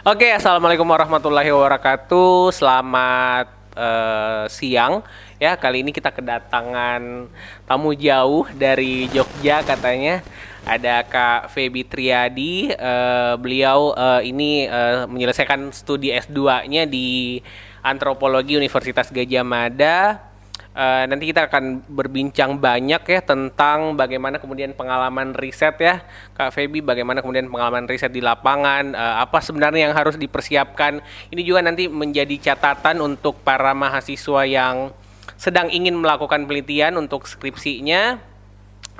Oke, assalamualaikum warahmatullahi wabarakatuh. Selamat uh, siang. Ya, kali ini kita kedatangan tamu jauh dari Jogja katanya. Ada Kak Feby Triadi. Uh, beliau uh, ini uh, menyelesaikan studi S2-nya di Antropologi Universitas Gajah Mada Uh, nanti kita akan berbincang banyak ya tentang bagaimana kemudian pengalaman riset ya Kak Feby bagaimana kemudian pengalaman riset di lapangan uh, apa sebenarnya yang harus dipersiapkan ini juga nanti menjadi catatan untuk para mahasiswa yang sedang ingin melakukan penelitian untuk skripsinya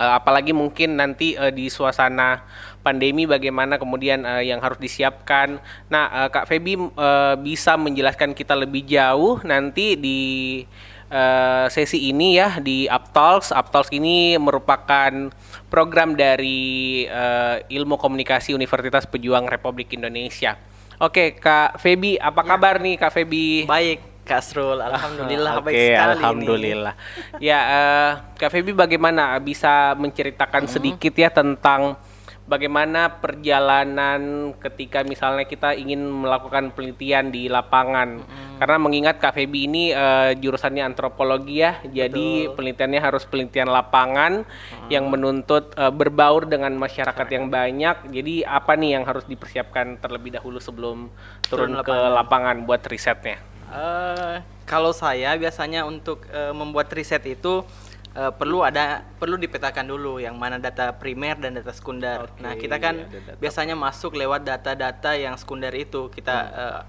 uh, apalagi mungkin nanti uh, di suasana pandemi bagaimana kemudian uh, yang harus disiapkan. Nah, uh, Kak Feby uh, bisa menjelaskan kita lebih jauh nanti di uh, sesi ini ya di Uptalks. Uptalks ini merupakan program dari uh, Ilmu Komunikasi Universitas Pejuang Republik Indonesia. Oke, Kak Febi, apa ya. kabar nih Kak Febi? Baik, Kak Srul. Alhamdulillah Oke, baik sekali alhamdulillah. Ini. Ya, uh, Kak Febi bagaimana bisa menceritakan hmm. sedikit ya tentang bagaimana perjalanan ketika misalnya kita ingin melakukan penelitian di lapangan. Hmm. Karena mengingat Kak Febi ini uh, jurusannya antropologi ya, jadi penelitiannya harus penelitian lapangan hmm. yang menuntut uh, berbaur dengan masyarakat yang banyak. Jadi apa nih yang harus dipersiapkan terlebih dahulu sebelum turun, turun ke lapangan buat risetnya? Uh, kalau saya biasanya untuk uh, membuat riset itu uh, perlu ada perlu dipetakan dulu yang mana data primer dan data sekunder. Okay, nah kita kan biasanya masuk lewat data-data yang sekunder itu kita hmm. uh,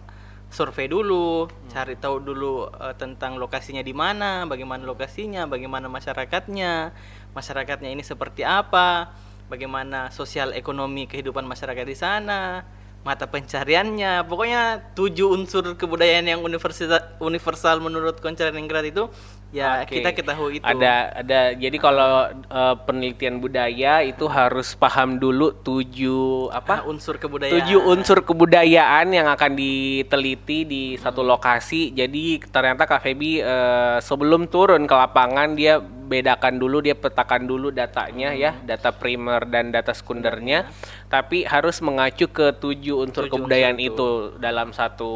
survei dulu, hmm. cari tahu dulu uh, tentang lokasinya di mana, bagaimana lokasinya, bagaimana masyarakatnya, masyarakatnya ini seperti apa, bagaimana sosial ekonomi kehidupan masyarakat di sana, mata pencariannya, pokoknya tujuh unsur kebudayaan yang universal menurut Koncareningrat itu Ya, okay. kita ketahui itu. Ada ada jadi kalau uh, penelitian budaya itu harus paham dulu tujuh apa? Ah, unsur kebudayaan. Tujuh unsur kebudayaan yang akan diteliti di hmm. satu lokasi. Jadi ternyata Kak Febi uh, sebelum turun ke lapangan dia bedakan dulu dia petakan dulu datanya ya, hmm. ya, data primer dan data sekundernya, hmm. tapi harus mengacu ke tujuh unsur tujuh kebudayaan unsur itu dalam satu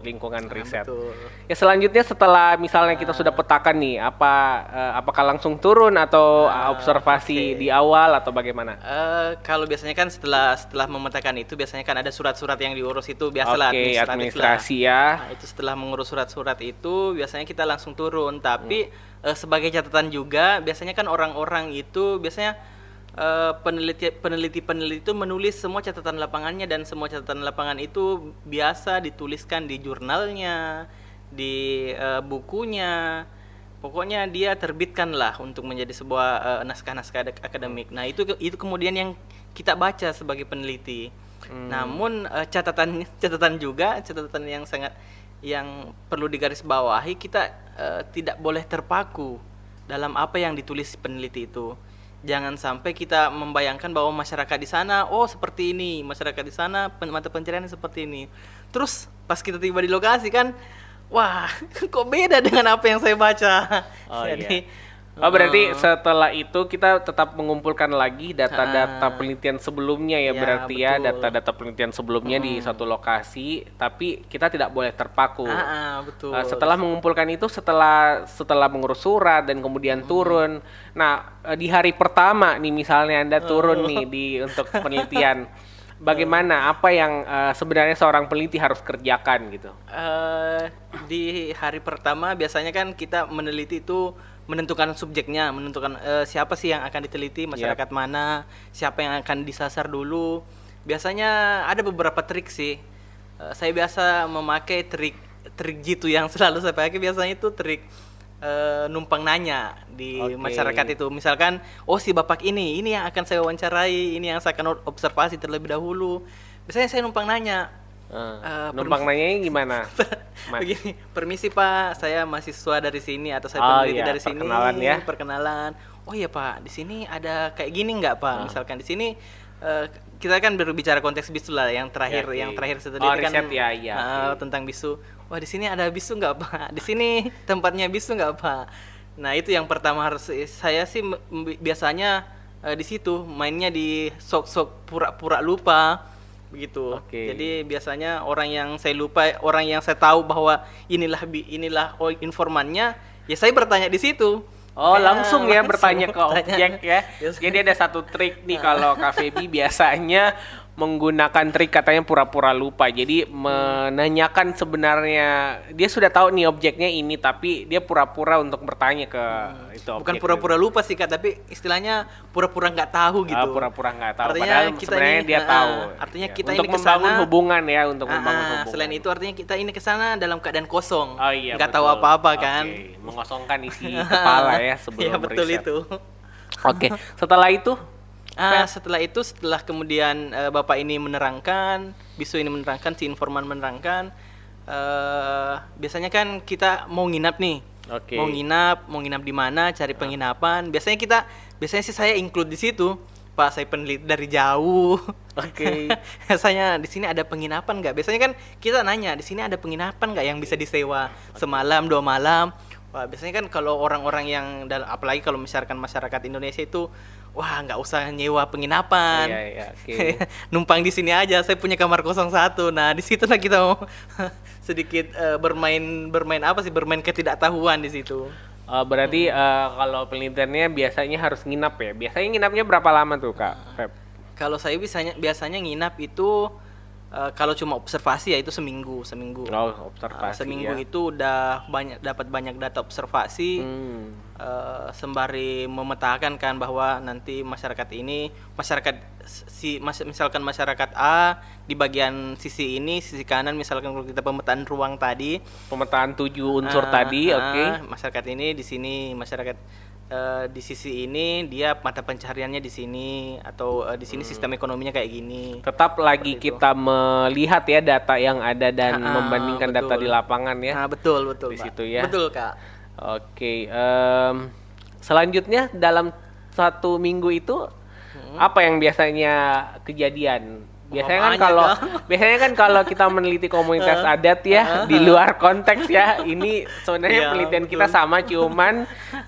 lingkungan nah, riset. Betul. Ya selanjutnya setelah misalnya nah. kita sudah petakan nih, apa uh, apakah langsung turun atau nah, observasi okay. di awal atau bagaimana? Uh, kalau biasanya kan setelah setelah memetakan itu biasanya kan ada surat-surat yang diurus itu biasalah okay, administrasi ya. Nah, itu setelah mengurus surat-surat itu biasanya kita langsung turun, tapi hmm uh, sebagai catatan juga biasanya kan orang-orang itu biasanya uh, peneliti peneliti peneliti itu menulis semua catatan lapangannya dan semua catatan lapangan itu biasa dituliskan di jurnalnya di uh, bukunya pokoknya dia terbitkan lah untuk menjadi sebuah uh, naskah-naskah akademik nah itu itu kemudian yang kita baca sebagai peneliti hmm. namun uh, catatan catatan juga catatan yang sangat yang perlu digarisbawahi kita uh, tidak boleh terpaku dalam apa yang ditulis peneliti itu. Jangan sampai kita membayangkan bahwa masyarakat di sana oh seperti ini, masyarakat di sana mata pencarian seperti ini. Terus pas kita tiba di lokasi kan wah kok beda dengan apa yang saya baca. Oh, Jadi iya Oh berarti setelah itu kita tetap mengumpulkan lagi data-data ah. penelitian sebelumnya ya, ya berarti ya, betul. ya data-data penelitian sebelumnya hmm. di satu lokasi tapi kita tidak boleh terpaku. Ah, ah, betul. Uh, setelah mengumpulkan itu setelah setelah mengurus surat dan kemudian hmm. turun. Nah uh, di hari pertama nih misalnya anda turun oh. nih di untuk penelitian. Bagaimana apa yang uh, sebenarnya seorang peneliti harus kerjakan gitu? Uh, di hari pertama biasanya kan kita meneliti itu menentukan subjeknya, menentukan uh, siapa sih yang akan diteliti, masyarakat yep. mana, siapa yang akan disasar dulu. Biasanya ada beberapa trik sih. Uh, saya biasa memakai trik trik jitu yang selalu saya pakai biasanya itu trik uh, numpang nanya di okay. masyarakat itu. Misalkan, oh si bapak ini, ini yang akan saya wawancarai, ini yang saya akan observasi terlebih dahulu. Biasanya saya numpang nanya, Uh, numpang nanya gimana? Begini, permisi Pak, saya mahasiswa dari sini atau saya oh, peneliti iya, dari sini. Perkenalan ya. Perkenalan. Oh iya Pak, di sini ada kayak gini nggak Pak? Uh. Misalkan di sini uh, kita kan berbicara konteks bisu lah yang terakhir ya, yang terakhir tadi oh, kan ya, ya, uh, okay. tentang bisu. Wah di sini ada bisu nggak Pak? Di sini tempatnya bisu nggak Pak? Nah itu yang pertama harus saya sih biasanya uh, di situ mainnya di sok-sok pura-pura lupa begitu. Oke. Jadi biasanya orang yang saya lupa, orang yang saya tahu bahwa inilah inilah oh, informannya, ya saya bertanya di situ. Oh, Ya, langsung ya langsung bertanya ke objek ya. Biasanya. Jadi ada satu trik nih kalau Kak biasanya menggunakan trik katanya pura-pura lupa. Jadi menanyakan sebenarnya dia sudah tahu nih objeknya ini tapi dia pura-pura untuk bertanya ke itu objek. Bukan pura-pura lupa sih kak, tapi istilahnya pura-pura nggak tahu gitu. Ah, pura-pura nggak tahu. Artinya Padahal kita sebenarnya ini, dia ah, tahu. artinya Ya, kita untuk ini ke membangun hubungan ya, untuk Ah, membangun hubungan. selain itu artinya kita ini ke sana dalam keadaan kosong. Oh iya, nggak tahu apa-apa kan. Mengosongkan isi kepala ya sebelum Iya betul riset. itu. Oke, setelah itu Ah, setelah itu setelah kemudian eh, bapak ini menerangkan, bisu ini menerangkan, si informan menerangkan, eh biasanya kan kita mau nginap nih, Oke. mau nginap, mau nginap di mana, cari penginapan. Biasanya kita, biasanya sih saya include di situ, pak saya peneliti dari jauh. Oke. biasanya di sini ada penginapan nggak? Biasanya kan kita nanya di sini ada penginapan nggak yang bisa disewa semalam dua malam. Wah, biasanya kan kalau orang-orang yang apalagi kalau misalkan masyarakat Indonesia itu wah nggak usah nyewa penginapan. Iya, iya, oke. Numpang di sini aja, saya punya kamar kosong satu. Nah, di situ lah kita mau sedikit eh, bermain bermain apa sih? Bermain ketidaktahuan di situ. Eh, berarti eh, kalau penelitiannya biasanya harus nginap ya. Biasanya nginapnya berapa lama tuh kak? Feb? Kalau saya biasanya biasanya nginap itu eh, kalau cuma observasi ya itu seminggu, seminggu. Oh, observasi seminggu ya. itu udah banyak dapat banyak data observasi Hmm. eh, sembari memetakan kan bahwa nanti masyarakat ini masyarakat si mas- misalkan masyarakat A di bagian sisi ini sisi kanan misalkan kalau kita pemetaan ruang tadi Pemetaan tujuh unsur ah, tadi, ah, oke. masyarakat ini di sini masyarakat eh, di sisi ini dia mata pencariannya di sini atau eh, di sini Hmm. sistem ekonominya kayak gini Tetap lagi kita melihat ya data yang ada dan ah, membandingkan data betul. di lapangan ya. nah betul betul Di Pak. situ ya. betul kak Oke, em, selanjutnya dalam satu minggu itu Hmm. apa yang biasanya kejadian? Biasanya kan kalau biasanya kan kalau kita meneliti komunitas adat ya di luar konteks ya, ini sebenarnya Iya, penelitian betul. kita sama cuman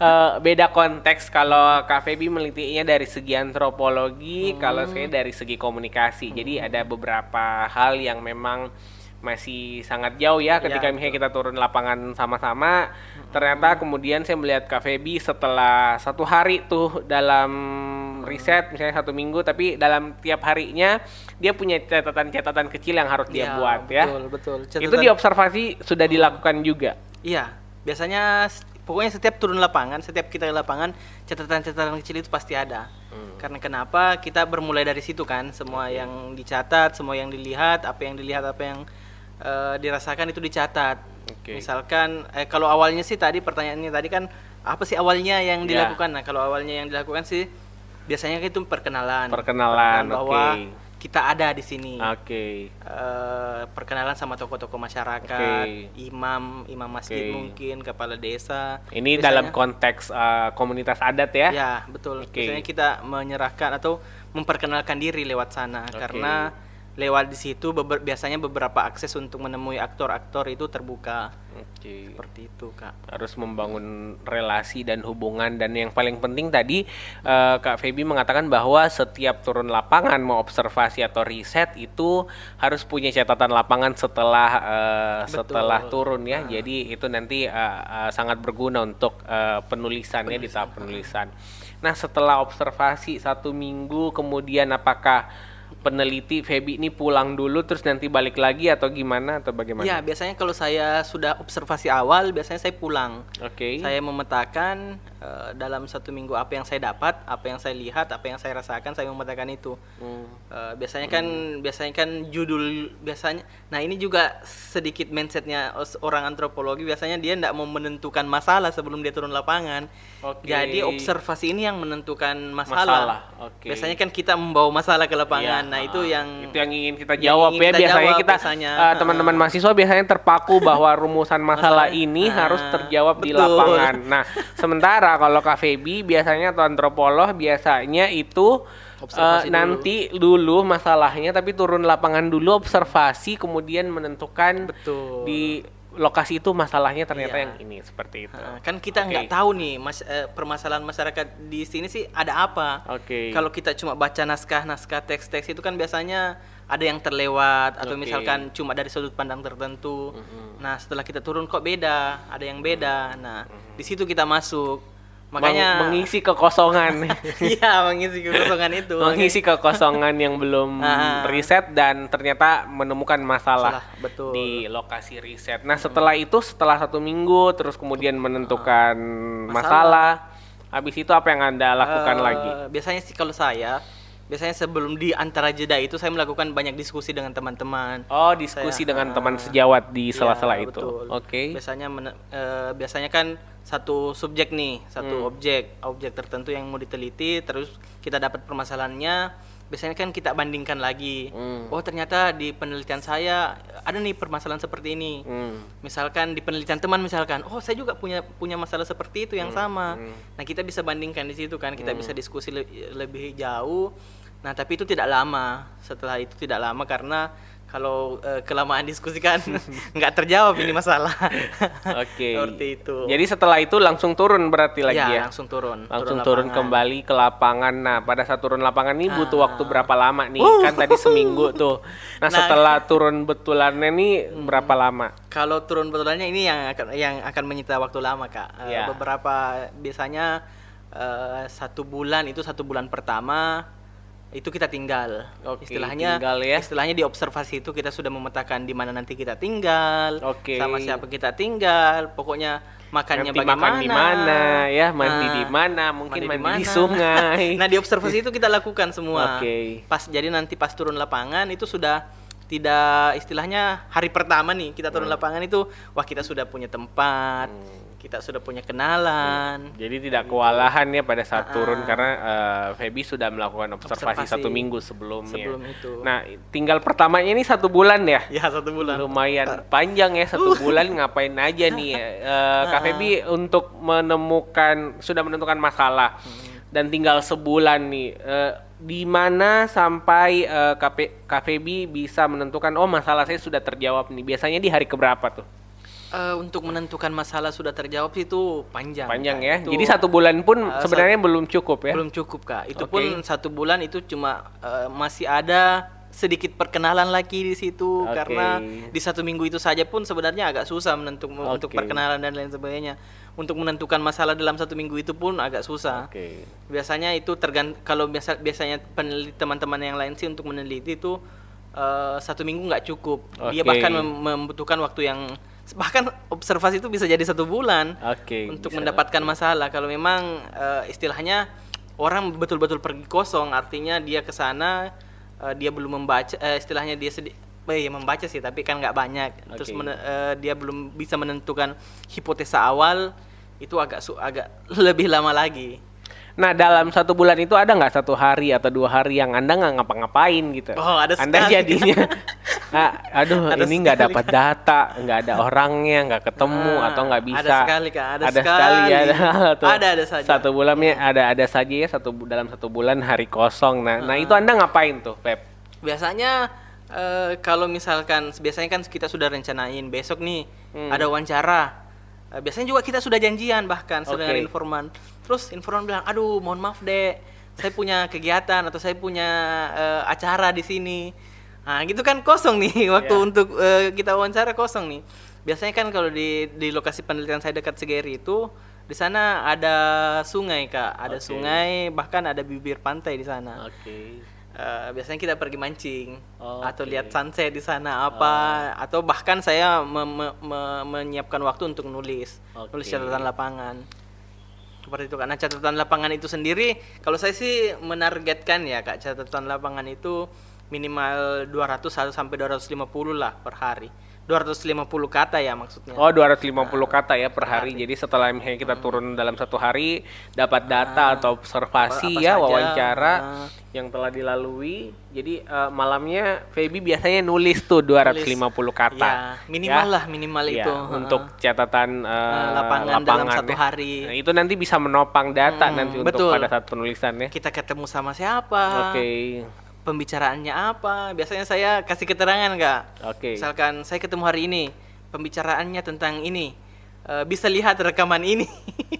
eh, beda konteks. Kalau Kak menelitinya dari segi antropologi, kalau saya Hmm. dari segi komunikasi. Jadi ada beberapa hal yang memang masih sangat jauh ya ketika Iya, misalnya kita turun lapangan sama-sama ternyata kemudian saya melihat Kak setelah satu hari tuh dalam riset misalnya satu minggu tapi dalam tiap harinya dia punya catatan-catatan kecil yang harus dia Iya, buat ya betul betul itu diobservasi sudah dilakukan juga Iya, biasanya pokoknya setiap turun lapangan, setiap kita di lapangan, catatan-catatan kecil itu pasti ada. Hmm. Karena kenapa? Kita bermulai dari situ kan, semua yang dicatat, semua yang dilihat, apa yang dilihat, apa yang eh, dirasakan itu dicatat. Oke. Misalkan eh, kalau awalnya sih tadi pertanyaannya tadi kan apa sih awalnya yang Ya. dilakukan? Nah, kalau awalnya yang dilakukan sih biasanya itu perkenalan. Perkenalan, bahwa oke. kita ada di sini oke eh, perkenalan sama tokoh-tokoh masyarakat, Oke. imam, imam masjid Oke. mungkin, kepala desa. ini Biasanya- dalam konteks eh, komunitas adat ya Ya, betul. Oke. Biasanya kita menyerahkan atau memperkenalkan diri lewat sana Oke. karena lewat di situ beber- biasanya beberapa akses untuk menemui aktor-aktor itu terbuka. oke Seperti itu, Kak. harus membangun relasi dan hubungan dan yang paling penting tadi eh, Kak Feby mengatakan bahwa setiap turun lapangan mau observasi atau riset itu harus punya catatan lapangan setelah Betul. setelah turun ya jadi itu nanti eh, eh, sangat berguna untuk eh, penulisannya di tahap penulisan nah setelah observasi satu minggu kemudian apakah peneliti Feby ini pulang dulu terus nanti balik lagi atau gimana atau bagaimana Ya, biasanya kalau saya sudah observasi awal, biasanya saya pulang. oke Saya memetakan eh, dalam satu minggu apa yang saya dapat, apa yang saya lihat, apa yang saya rasakan, saya memetakan itu. Hmm. Eh, biasanya kan biasanya kan judul biasanya nah ini juga sedikit mindsetnya orang antropologi biasanya dia tidak mau menentukan masalah sebelum dia turun lapangan Oke. jadi observasi ini yang menentukan Masalah, masalah, oke. biasanya kan kita membawa masalah ke lapangan Iya, nah itu ah, yang itu yang ingin kita jawab ingin ya kita biasanya jawab kita biasanya. eh, teman-teman mahasiswa biasanya terpaku bahwa rumusan masalah Masalah- ini Ah, harus terjawab di betul. lapangan. Nah, sementara kalau Kak Feby biasanya atau antropolog biasanya itu Observasi eh, dulu. nanti dulu masalahnya tapi turun lapangan dulu observasi kemudian menentukan Betul. di lokasi itu masalahnya ternyata Iya. yang ini seperti itu. Kan kita nggak tahu nih mas, eh, permasalahan masyarakat di sini sih ada apa. Oke. Kalau kita cuma baca naskah-naskah teks-teks itu kan biasanya ada yang terlewat atau Oke. misalkan cuma dari sudut pandang tertentu. Nah, setelah kita turun kok beda, ada yang beda. Nah, di situ kita masuk. Makanya Meng- mengisi kekosongan. Iya, mengisi kekosongan itu. mengisi kekosongan yang belum Ah. riset dan ternyata menemukan masalah Salah, betul. di lokasi riset. Nah setelah itu setelah satu minggu terus kemudian menentukan masalah, habis itu apa yang anda lakukan Eh, lagi? Biasanya sih kalau saya, biasanya sebelum di antara jeda itu saya melakukan banyak diskusi dengan teman-teman. Oh diskusi saya- dengan ah, teman sejawat di Iya, sela-sela itu. betul. Oke. Biasanya men- eh, biasanya kan satu subjek nih, satu Hmm. objek, objek tertentu yang mau diteliti, terus kita dapat permasalahannya. Biasanya kan kita bandingkan lagi. Hmm. Oh ternyata di penelitian saya ada nih permasalahan seperti ini. Hmm. Misalkan di penelitian teman misalkan, oh saya juga punya punya masalah seperti itu yang sama. Nah kita bisa bandingkan di situ kan, kita bisa diskusi le- lebih jauh. Nah tapi itu tidak lama. Setelah itu tidak lama karena kalau eh, kelamaan diskusi kan nggak terjawab ini masalah. Oke. Seperti itu. Jadi setelah itu langsung turun berarti lagi ya, ya? langsung turun. langsung turun, lapangan. kembali ke lapangan. Nah, pada saat turun lapangan ini butuh Ah. waktu berapa lama nih? Uh. Kan tadi seminggu tuh. Nah, Nah. setelah turun betulannya nih berapa lama? Kalau turun betulannya ini yang akan yang akan menyita waktu lama kak. Ya. Beberapa biasanya eh, satu bulan itu satu bulan pertama itu kita tinggal. Oke, istilahnya tinggal ya. istilahnya di observasi itu kita sudah memetakan di mana nanti kita tinggal, Oke. sama siapa kita tinggal, pokoknya makannya Nanti bagaimana, makan di mana ya, mandi Nah, di mana, mungkin mandi, di, mana. sungai. nah di observasi itu kita lakukan semua. Oke. Pas jadi nanti pas turun lapangan itu sudah tidak istilahnya hari pertama nih kita turun lapangan itu wah kita sudah punya tempat, kita sudah punya kenalan. Jadi tidak kewalahan ya pada saat turun karena eh, Feby sudah melakukan observasi, Observasi satu minggu sebelumnya. sebelum itu. Nah, tinggal pertamanya ini satu bulan ya? Ya satu bulan. Lumayan panjang ya satu bulan ngapain aja nih ya. Eh, Kak Feby untuk menemukan sudah menentukan masalah dan tinggal sebulan nih. eh, di mana sampai Fe- Kak Feby bisa menentukan oh masalah saya sudah terjawab nih. Biasanya di hari keberapa tuh? Eh, untuk menentukan masalah sudah terjawab itu panjang. Panjang Kak. ya. Itu Jadi satu bulan pun eh, sebenarnya belum cukup ya. belum cukup kak. Itu Oke. pun satu bulan itu cuma eh, masih ada sedikit perkenalan lagi di situ Oke. karena di satu minggu itu saja pun sebenarnya agak susah menentuk untuk Oke. perkenalan dan lain sebagainya. Untuk menentukan masalah dalam satu minggu itu pun agak susah. Oke. Biasanya itu tergant kalau biasa biasanya peneliti teman-teman yang lain sih untuk meneliti itu eh, satu minggu nggak cukup. Dia Oke. bahkan mem- membutuhkan waktu yang bahkan observasi itu bisa jadi satu bulan Oke. untuk bisa. mendapatkan masalah. Kalau memang eh, istilahnya orang betul-betul pergi kosong, artinya dia ke sana eh, dia belum membaca, eh, istilahnya dia sedih. Eh, ya membaca sih, tapi kan nggak banyak. Terus Oke. mene- eh, dia belum bisa menentukan hipotesa awal, itu agak su- agak lebih lama lagi. Nah dalam satu bulan itu ada nggak satu hari atau dua hari yang anda nggak ngapa-ngapain gitu? Oh, ada Anda sekali. jadinya, ah, aduh Ada ini nggak dapat data, nggak ada orangnya, nggak ketemu Ah, atau nggak ada bisa. sekali, Kak, ada sekali sekali. ada satu, Ada, ada saja. Satu bulannya ada ada saja ya satu dalam satu bulan hari kosong. Nah, nah itu anda ngapain tuh, Pep? Biasanya eh, kalau misalkan biasanya kan kita sudah rencanain besok nih Hmm. ada wawancara. Eh, biasanya juga kita sudah janjian bahkan Oke. dengan informan. Terus informan bilang, "Aduh, mohon maaf, Dek. Saya punya kegiatan atau saya punya eh, acara di sini." Nah, gitu kan kosong nih waktu Iya. untuk eh, kita wawancara kosong nih. Biasanya kan kalau di di lokasi penelitian saya dekat Segeri itu di sana ada sungai, Kak. Ada Oke. sungai, bahkan ada bibir pantai di sana. Oke. Eh, biasanya kita pergi mancing Oh, atau lihat sunset di sana apa atau bahkan saya me- me- me- menyiapkan waktu untuk nulis Oke. nulis catatan lapangan seperti itu karena catatan lapangan itu sendiri kalau saya sih menargetkan ya kak catatan lapangan itu minimal 200 sampai 250 lah per hari 250 kata ya maksudnya Oh 250 kata ya per hari. Jadi setelah misalnya kita turun dalam satu hari dapat data atau observasi apa ya saja. wawancara Ah. yang telah dilalui. Jadi eh, malamnya Feby biasanya nulis tuh 250 kata. ya minimal Ya. lah minimal Ya, itu untuk catatan eh, Eh, lapangan dalam satu ya. hari. Nah, itu nanti bisa menopang data Hmm, nanti untuk betul. pada saat penulisan ya. kita ketemu sama siapa Oke. Pembicaraannya apa? Biasanya saya kasih keterangan nggak Oke. misalkan saya ketemu hari ini pembicaraannya tentang ini. Eh, bisa lihat rekaman ini.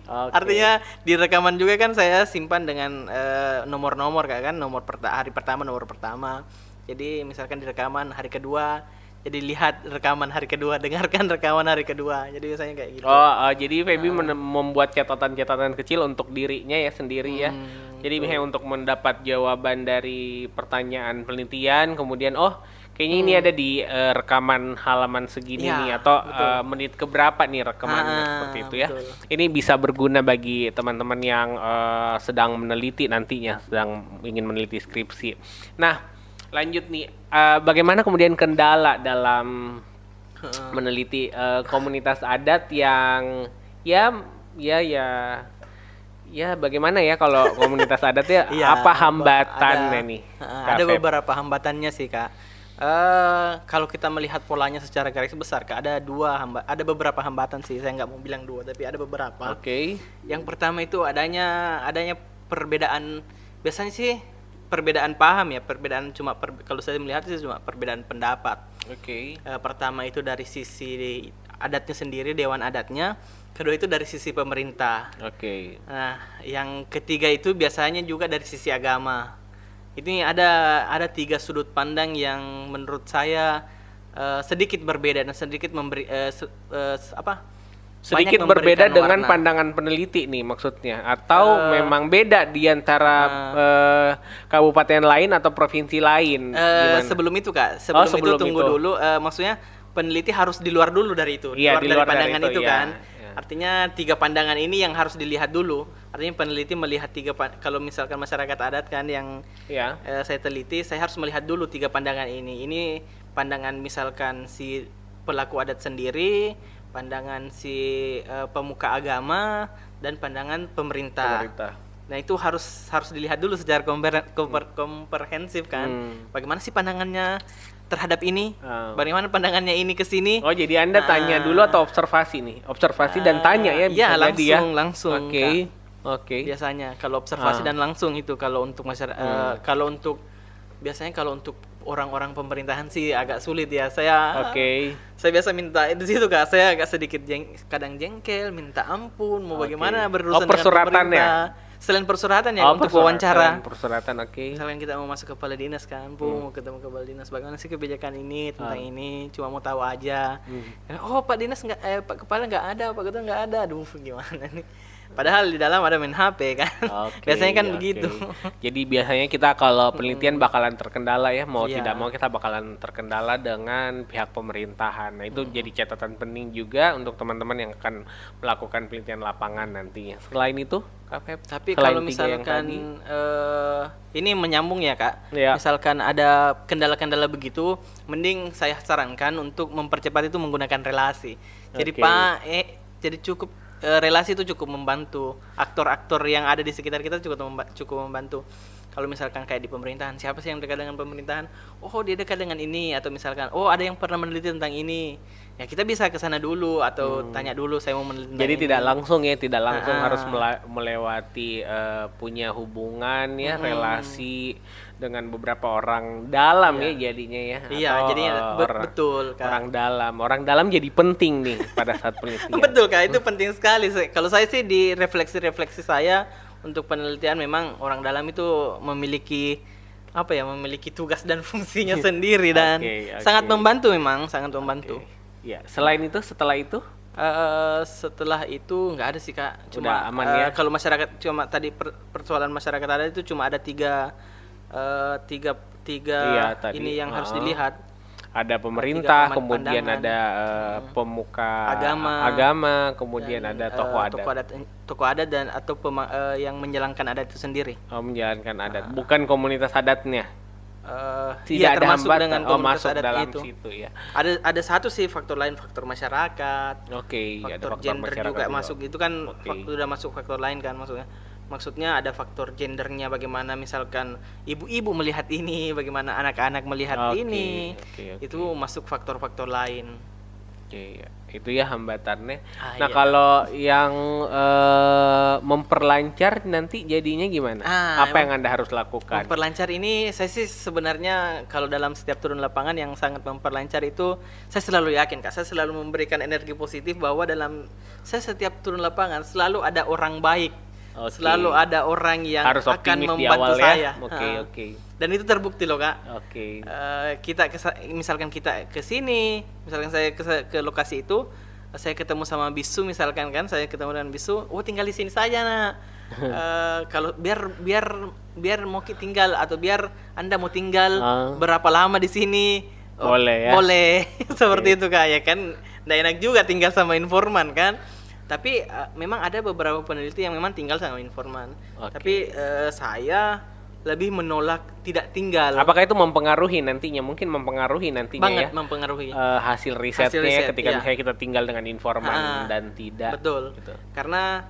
Oke. artinya di rekaman juga kan saya simpan dengan eh, nomor-nomor kayak kan? Nomor perta hari pertama nomor pertama. Jadi misalkan di rekaman hari kedua, jadi lihat rekaman hari kedua, dengarkan rekaman hari kedua. Jadi biasanya kayak gitu. Oh, uh, jadi Feby men- membuat catatan-catatan kecil untuk dirinya ya sendiri ya. Hmm, Jadi misalnya untuk mendapat jawaban dari pertanyaan penelitian, kemudian oh kayaknya ini ada di eh, rekaman halaman segini Hmm. Ya, nih atau betul. eh, menit keberapa nih rekamannya Ah, seperti itu ya. betul. Ini bisa berguna bagi teman-teman yang eh, sedang meneliti nantinya, sedang ingin meneliti skripsi. Nah, lanjut nih, eh, bagaimana kemudian kendala dalam meneliti eh, komunitas adat yang ya ya ya ya bagaimana ya kalau komunitas adat ya Iya, apa hambatannya ada- nih? Kak ada beberapa hambatannya sih kak. Eh kalau kita melihat polanya secara garis besar kak, ada dua hamba, ada beberapa hambatan sih. Saya nggak mau bilang dua, tapi ada beberapa. Oke. Yang pertama itu adanya adanya perbedaan biasanya sih perbedaan paham ya, perbedaan cuma per- kalau saya melihat sih cuma perbedaan pendapat. Oke. Eh, pertama itu dari sisi adatnya sendiri, dewan adatnya. Kedua itu dari sisi pemerintah. Oke. Nah, yang ketiga itu biasanya juga dari sisi agama. Ini ada ada tiga sudut pandang yang menurut saya eh, sedikit berbeda dan sedikit memberi se- eh, se- apa? Sedikit berbeda dengan warna. pandangan peneliti nih maksudnya atau memang beda di antara eh, kabupaten lain atau provinsi lain? Gimana? sebelum itu kak, sebelum, sebelum itu tunggu itu. dulu. eh, maksudnya peneliti harus di luar dulu dari itu, Iya, di luar dari dari pandangan itu, itu, iya, kan. iya. Artinya tiga pandangan ini yang harus dilihat dulu. Artinya peneliti melihat tiga kalau misalkan masyarakat adat kan yang ya. eh, saya teliti, saya harus melihat dulu tiga pandangan ini. Ini pandangan misalkan si pelaku adat sendiri, pandangan si eh, pemuka agama, dan pandangan pemerintah. Pemerintah. Nah itu harus harus dilihat dulu secara komper- komper- komprehensif kan. Hmm. Bagaimana sih pandangannya terhadap ini? Ah. Bagaimana pandangannya ini ke sini? Oh jadi anda tanya Ah. dulu atau observasi nih? Observasi dan tanya ya? Iya, jadi ya? langsung, langsung, Oke, Kak. oke. biasanya kalau observasi Ah. dan langsung itu kalau untuk masyarakat Hmm. kalau untuk biasanya kalau untuk orang-orang pemerintahan sih agak sulit ya saya Oke. saya biasa minta di situ kak saya agak sedikit jeng, kadang jengkel minta ampun mau Oke. bagaimana Oh, berurusan persuratan dengan pemerintah selain persuratan ya Oh, untuk persuratan, wawancara Persuratan, oke. misalkan kita mau masuk kepala dinas kan bu Hmm. mau ketemu kepala dinas bagaimana sih kebijakan ini tentang Ah. ini cuma mau tahu aja Hmm. oh pak dinas nggak eh, pak kepala nggak ada pak ketua nggak ada aduh gimana nih padahal di dalam ada main hp kan Oke, biasanya kan oke. begitu Jadi biasanya kita kalau penelitian bakalan terkendala ya, mau Iya. tidak mau kita bakalan terkendala dengan pihak pemerintahan. Nah, Hmm. itu jadi catatan penting juga untuk teman-teman yang akan melakukan penelitian lapangan nantinya. Selain itu, Kak Feb, Tapi selain kalau misalkan eh, ini menyambung ya kak, Iya. misalkan ada kendala-kendala begitu, mending saya sarankan untuk mempercepat itu menggunakan relasi. Jadi Oke. pak, eh, jadi cukup relasi itu cukup membantu aktor-aktor yang ada di sekitar kita cukup memba- cukup membantu. Kalau misalkan kayak di pemerintahan, siapa sih yang dekat dengan pemerintahan? Oh dia dekat dengan ini, atau misalkan, oh ada yang pernah meneliti tentang ini. Ya kita bisa ke sana dulu atau tanya dulu saya mau meneliti Hmm. jadi ini. tidak langsung ya, tidak langsung Ah. harus melewati eh, punya hubungan ya, Hmm. relasi dengan beberapa orang dalam ya jadinya ya. Iya, Atau, jadinya eh, be- orang- betul, Kak. Orang dalam, orang dalam jadi penting nih pada saat penelitian. Betul kak, itu penting sekali. Se- Kalau saya sih di refleksi-refleksi saya untuk penelitian memang orang dalam itu memiliki apa ya, memiliki tugas dan fungsinya sendiri dan Oke, oke. sangat membantu memang, sangat membantu. Ya, selain itu setelah itu Eh, setelah itu nggak ada sih kak, cuma Udah aman eh, ya? kalau masyarakat cuma tadi per- persoalan masyarakat ada itu cuma ada tiga eh, tiga tiga Iya, tadi. ini yang harus Heeh. dilihat. ada pemerintah, kemudian pandangan. ada eh, pemuka Agama. agama, kemudian dan, ada eh, tokoh adat. tokoh adat, tokoh adat dan atau pema- eh, yang menjalankan adat itu sendiri. Oh, menjalankan adat, bukan komunitas adatnya. Eh, Tidak iya, ada termasuk hambatan. dengan oh, komunitas masuk adat dalam itu. situ ya. Ada ada satu sih faktor lain faktor masyarakat, Oke, ada faktor faktor gender masyarakat juga masuk itu kan Oke. faktor udah masuk faktor lain kan maksudnya. Maksudnya ada faktor gendernya bagaimana misalkan ibu-ibu melihat ini, bagaimana anak-anak melihat Oke, ini. oke, oke. Itu masuk faktor-faktor lain. Oke, ya. itu ya hambatannya. Ah, nah, iya. kalau yang eh, memperlancar nanti jadinya gimana? Ah, Apa yang Anda harus lakukan? Memperlancar ini saya sih sebenarnya kalau dalam setiap turun lapangan yang sangat memperlancar itu saya selalu yakin Kak, saya selalu memberikan energi positif bahwa dalam saya setiap turun lapangan selalu ada orang baik Oke. Selalu ada orang yang Harus akan optimis di membantu awal saya. ya. Oke, Ha. oke. Dan itu terbukti loh kak. Oke. Eh, kita kesa- misalkan kita ke sini, misalkan saya ke, ke lokasi itu, saya ketemu sama bisu misalkan kan, saya ketemu dengan bisu, oh tinggal di sini saja nak. Eh, kalau biar biar biar mau tinggal atau biar anda mau tinggal Ah. berapa lama di sini? Oh, Boleh ya? Boleh, seperti itu kak ya kan. Nggak enak juga tinggal sama informan kan. Tapi eh, memang ada beberapa peneliti yang memang tinggal sama informan. Oke. Tapi eh, saya lebih menolak tidak tinggal. Apakah itu mempengaruhi nantinya? Mungkin mempengaruhi nantinya banget ya. mempengaruhi. eh, hasil risetnya Hasil riset, ketika iya. misalnya kita tinggal dengan informan Ah, dan tidak Betul. gitu. Karena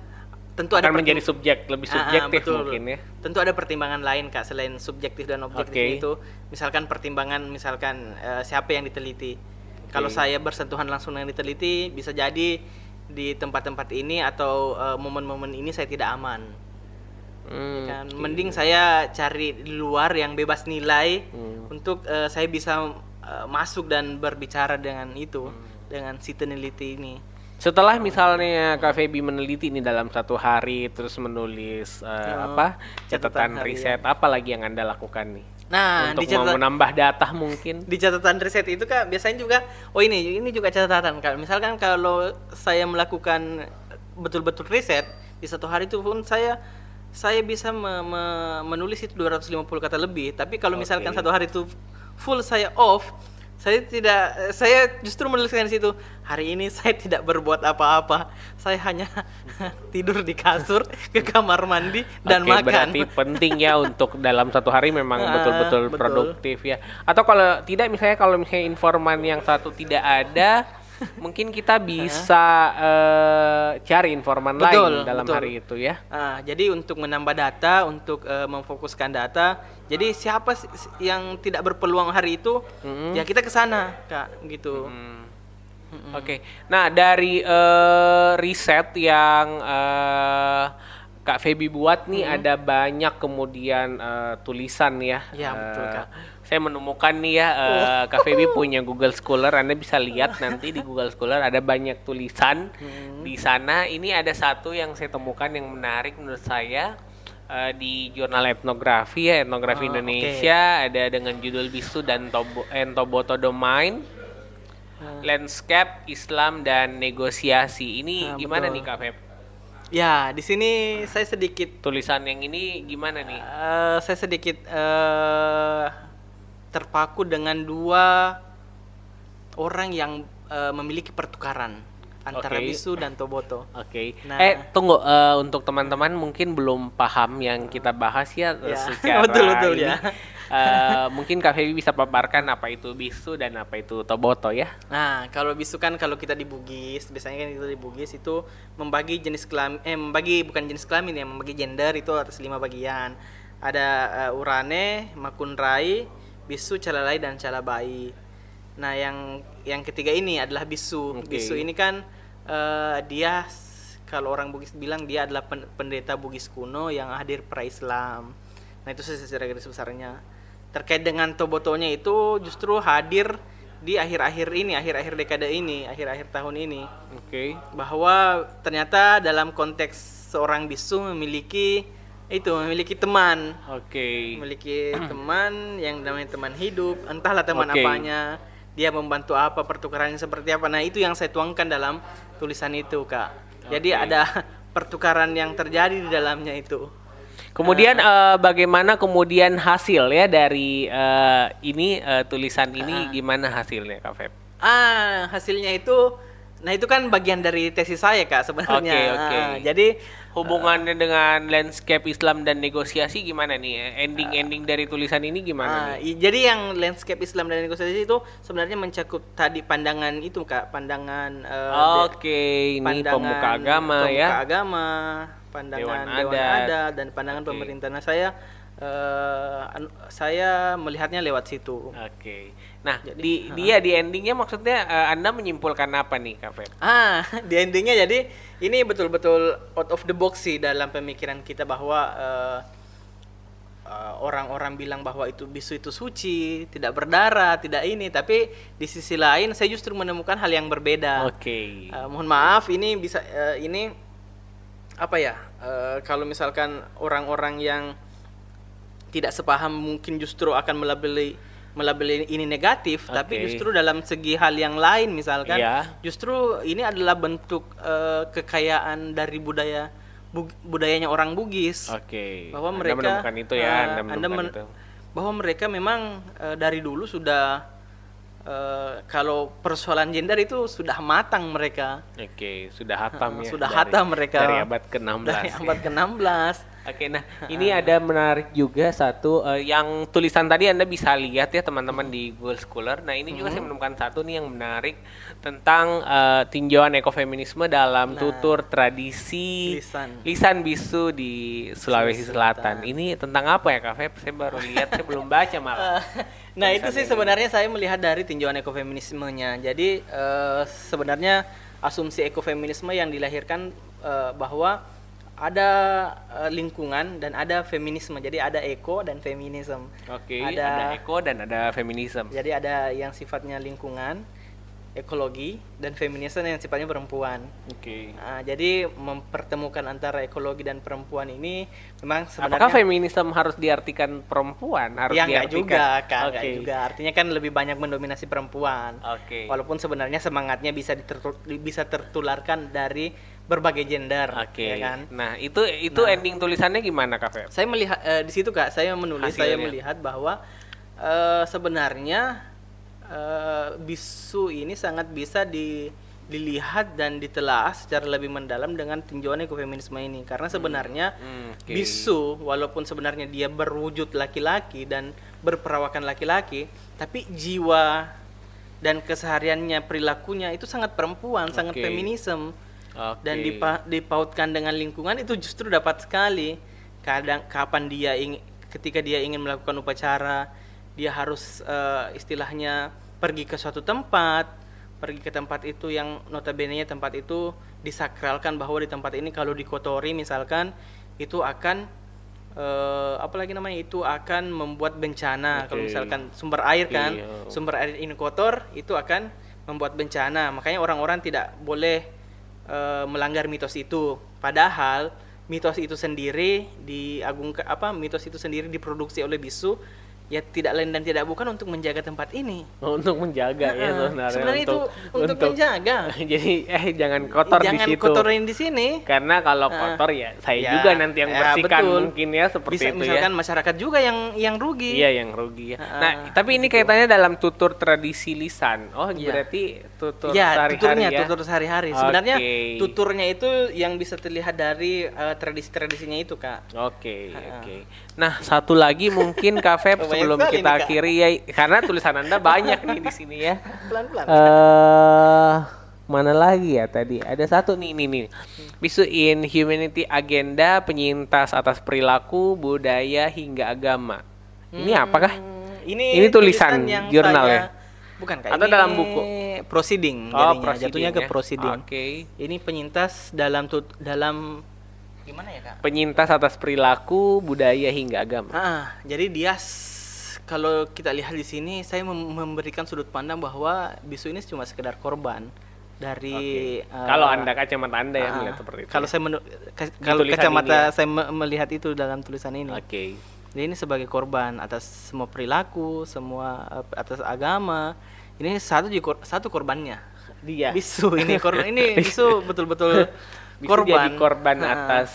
tentu akan ada menjadi subjek lebih subjektif betul. mungkin ya Tentu ada pertimbangan lain Kak selain subjektif dan objektif Oke. itu. Misalkan pertimbangan misalkan eh, siapa yang diteliti. Kalau Oke. saya bersentuhan langsung dengan diteliti bisa jadi di tempat-tempat ini atau eh, momen-momen ini saya tidak aman. Hmm, kan oke. mending saya cari di luar yang bebas nilai Hmm. untuk eh, saya bisa eh, masuk dan berbicara dengan itu Hmm. dengan si peneliti ini. setelah misalnya Kak Feby meneliti ini dalam satu hari terus menulis eh, Oh, apa catatan catatan riset apa lagi yang anda lakukan nih Nah, untuk di catatan, menambah data mungkin. di catatan riset itu kak biasanya juga oh ini ini juga catatan kak. Misalkan kalau saya melakukan betul-betul riset di satu hari itu pun saya saya bisa me- me- menulis itu 250 kata lebih. Tapi kalau misalkan Oke. satu hari itu full saya off saya tidak saya justru menuliskan di situ hari ini saya tidak berbuat apa-apa saya hanya tidur di kasur ke kamar mandi dan Oke, makan berarti penting ya untuk dalam satu hari memang Ah, betul-betul betul. produktif ya. Atau kalau tidak misalnya kalau misalnya informan yang satu tidak ada, mungkin kita bisa eh, cari informan Betul, lain dalam betul. hari itu ya. Ah, jadi untuk menambah data, untuk eh, memfokuskan data, jadi siapa yang tidak berpeluang hari itu, Mm-mm. ya kita ke sana, kak, gitu. Hmm. Oke. Nah, dari eh, riset yang eh, Kak Feby buat nih ada banyak kemudian eh, tulisan ya. Ya, betul, Eh, Kak. Saya menemukan nih ya eh, Kak Feby punya Google Scholar. Anda bisa lihat nanti di Google Scholar ada banyak tulisan di sana. Ini ada satu yang saya temukan yang menarik menurut saya eh, di jurnal etnografi ya etnografi Oh, Indonesia ada dengan judul Bisu dan Tobo, Entoboto Domain landscape Islam dan negosiasi ini Ah, gimana betul. nih Kak Feb? Ya, di sini saya sedikit, Tulisan yang ini gimana nih? eh, saya sedikit eh, terpaku dengan dua orang yang eh, memiliki pertukaran antara Oke. bisu dan toboto. Oke. Nah. Eh tunggu eh, untuk teman-teman mungkin belum paham yang kita bahas ya, eh, Ya, secara betul-betul ini. ya. Eh, mungkin Kak Feby bisa paparkan apa itu bisu dan apa itu toboto ya. Nah, kalau bisu kan kalau kita di Bugis, biasanya kan kita di Bugis itu membagi jenis kelamin eh membagi bukan jenis kelamin ya, membagi gender itu atas lima bagian. Ada eh, urane, makunrai, bisu, calalai dan calabai. Nah, yang yang ketiga ini adalah bisu. Oke. Bisu ini kan eh, dia kalau orang Bugis bilang dia adalah pen- pendeta Bugis kuno yang hadir pra Islam. Nah, itu secara garis besarnya. Terkait dengan tobotonya itu justru hadir di akhir-akhir ini, akhir-akhir dekade ini, akhir-akhir tahun ini Oke. bahwa ternyata dalam konteks seorang bisu memiliki itu memiliki teman Oke. memiliki teman yang namanya teman hidup entahlah teman Oke. apanya dia membantu apa pertukarannya seperti apa. Nah itu yang saya tuangkan dalam tulisan itu kak. Jadi ada pertukaran yang terjadi di dalamnya itu. Kemudian eh, bagaimana kemudian hasil ya dari eh, ini eh, tulisan ini? Gimana hasilnya Kak Feb? ah hasilnya itu nah itu kan bagian dari tesis saya kak sebenarnya Oke, oke. Ah, jadi Hubungannya dengan landscape Islam dan negosiasi gimana nih? Ending-ending dari tulisan ini gimana Ah, nih? jadi yang landscape Islam dan negosiasi itu sebenarnya mencakup tadi pandangan itu kak, pandangan de- Oke, ini pandangan pemuka agama pemuka ya. agama, pandangan Dewan dewan, adat. adat. dan pandangan Oke. pemerintah. Nah saya eh, anu- saya melihatnya lewat situ. Oke. Nah, Jadi, di dia di endingnya maksudnya eh, Anda menyimpulkan apa nih, Kak Feb? Ah, di endingnya jadi ini betul-betul out of the box sih dalam pemikiran kita bahwa eh, eh, orang-orang bilang bahwa itu bisu itu suci, tidak berdarah, tidak ini, tapi di sisi lain saya justru menemukan hal yang berbeda. Oke. Eh, mohon maaf, ini bisa eh, ini apa ya eh, kalau misalkan orang-orang yang tidak sepaham mungkin justru akan melabeli melabeli ini negatif tapi Oke. justru dalam segi hal yang lain misalkan Iya. justru ini adalah bentuk eh, kekayaan dari budaya bu- budayanya orang Bugis Oke. bahwa Anda mereka menemukan itu ya, eh, Anda Anda menemukan men- itu. bahwa mereka memang eh, dari dulu sudah eh, kalau persoalan gender itu sudah matang mereka Oke, sudah hatam Eh, ya. sudah dari- hatam mereka Dari abad ke-16. dari abad ke-16 Oke, nah ini ada menarik juga satu eh, yang tulisan tadi Anda bisa lihat ya teman-teman di Google Scholar. Nah ini juga saya menemukan satu nih yang menarik tentang eh, tinjauan ekofeminisme dalam tutur tradisi Lisan. lisan bisu di Sulawesi Selatan. Ini tentang apa ya Kak Feb? Saya baru lihat, saya belum baca malah. Nah itu sih sebenarnya saya melihat dari tinjauan ekofeminismenya. Jadi eh, sebenarnya asumsi ekofeminisme yang dilahirkan eh, bahwa ada eh, lingkungan dan ada feminisme. Jadi ada eko dan feminisme. Oke, Ada- ada eko dan ada feminisme. Jadi ada yang sifatnya lingkungan, ekologi, dan feminisme yang sifatnya perempuan. Oke. Nah, jadi mempertemukan antara ekologi dan perempuan ini memang sebenarnya Apakah feminisme harus diartikan perempuan? Harus ya diartikan? juga nggak Oke. juga artinya kan lebih banyak mendominasi perempuan Oke. walaupun sebenarnya semangatnya bisa bisa tertularkan dari berbagai gender Oke. ya kan Nah, itu itu ending tulisannya gimana, Kak Feb? saya melihat eh, di situ kak saya menulis saya Hasilnya. melihat bahwa eh, sebenarnya eh, bisu ini sangat bisa di dilihat dan ditelaah secara lebih mendalam dengan tinjauan ekofeminisme ini karena sebenarnya Hmm, oke. bisu walaupun sebenarnya dia berwujud laki-laki dan berperawakan laki-laki tapi jiwa dan kesehariannya perilakunya itu sangat perempuan sangat Oke. feminisme Oke. dan dipa- dipautkan dengan lingkungan itu justru dapat sekali kadang kapan dia ingin ketika dia ingin melakukan upacara dia harus eh, istilahnya pergi ke suatu tempat pergi ke tempat itu yang notabene tempat itu disakralkan bahwa di tempat ini kalau dikotori misalkan itu akan eh, apa lagi namanya itu akan membuat bencana kalau Oke. misalkan sumber air kan Iya. sumber air ini kotor itu akan membuat bencana makanya orang-orang tidak boleh eh, melanggar mitos itu. Padahal mitos itu sendiri diagung apa mitos itu sendiri diproduksi oleh bisu ya tidak lain dan tidak bukan untuk menjaga tempat ini Oh, untuk menjaga ya Heeh. sebenarnya. Sebenarnya itu untuk menjaga. Jadi eh jangan kotor jangan di situ. kotorin di sini Karena kalau kotor ya saya Ya, juga nanti yang ya, bersihkan betul. mungkin ya seperti bisa itu misalkan ya. masyarakat juga yang yang rugi Iya yang rugi ya. Nah, tapi ini kaitannya dalam tutur tradisi lisan. Oh, Iya. berarti tutur ya sehari-hari tuturnya ya. tutur sehari-hari sebenarnya Oke. tuturnya itu yang bisa terlihat dari eh, tradisi-tradisinya itu kak Oke, oke. Nah, satu lagi mungkin Banyak sebelum kita akhiri ya karena tulisan Anda banyak nih di sini ya. pelan-pelan eh mana lagi ya tadi? Ada satu nih nih nih. Bisu in Humanity Agenda penyintas atas perilaku, budaya hingga agama. Ini apakah? Hmm, ini Ini tulisan yang jurnal saya- ya? bukan kak Atau ini dalam buku? proceeding Oh, jadinya jatuhnya ke ya. proceeding Oke. ini penyintas dalam tut dalam gimana ya kak Penyintas atas perilaku, budaya hingga agama. Ah, jadi dia kalau kita lihat di sini saya mem- memberikan sudut pandang bahwa bisu ini cuma sekedar korban dari Oke. eh, Kalau Anda kacamata Anda ya ah, melihat seperti itu. Kalau ya? saya kalau kacamata ini ya? saya me- melihat itu dalam tulisan ini. Oke. Jadi ini sebagai korban atas semua perilaku, semua eh, atas agama. Ini satu satu korbannya. Dia. Bisu ini korban ini bisu betul-betul Bisu korban. jadi korban. Ah atas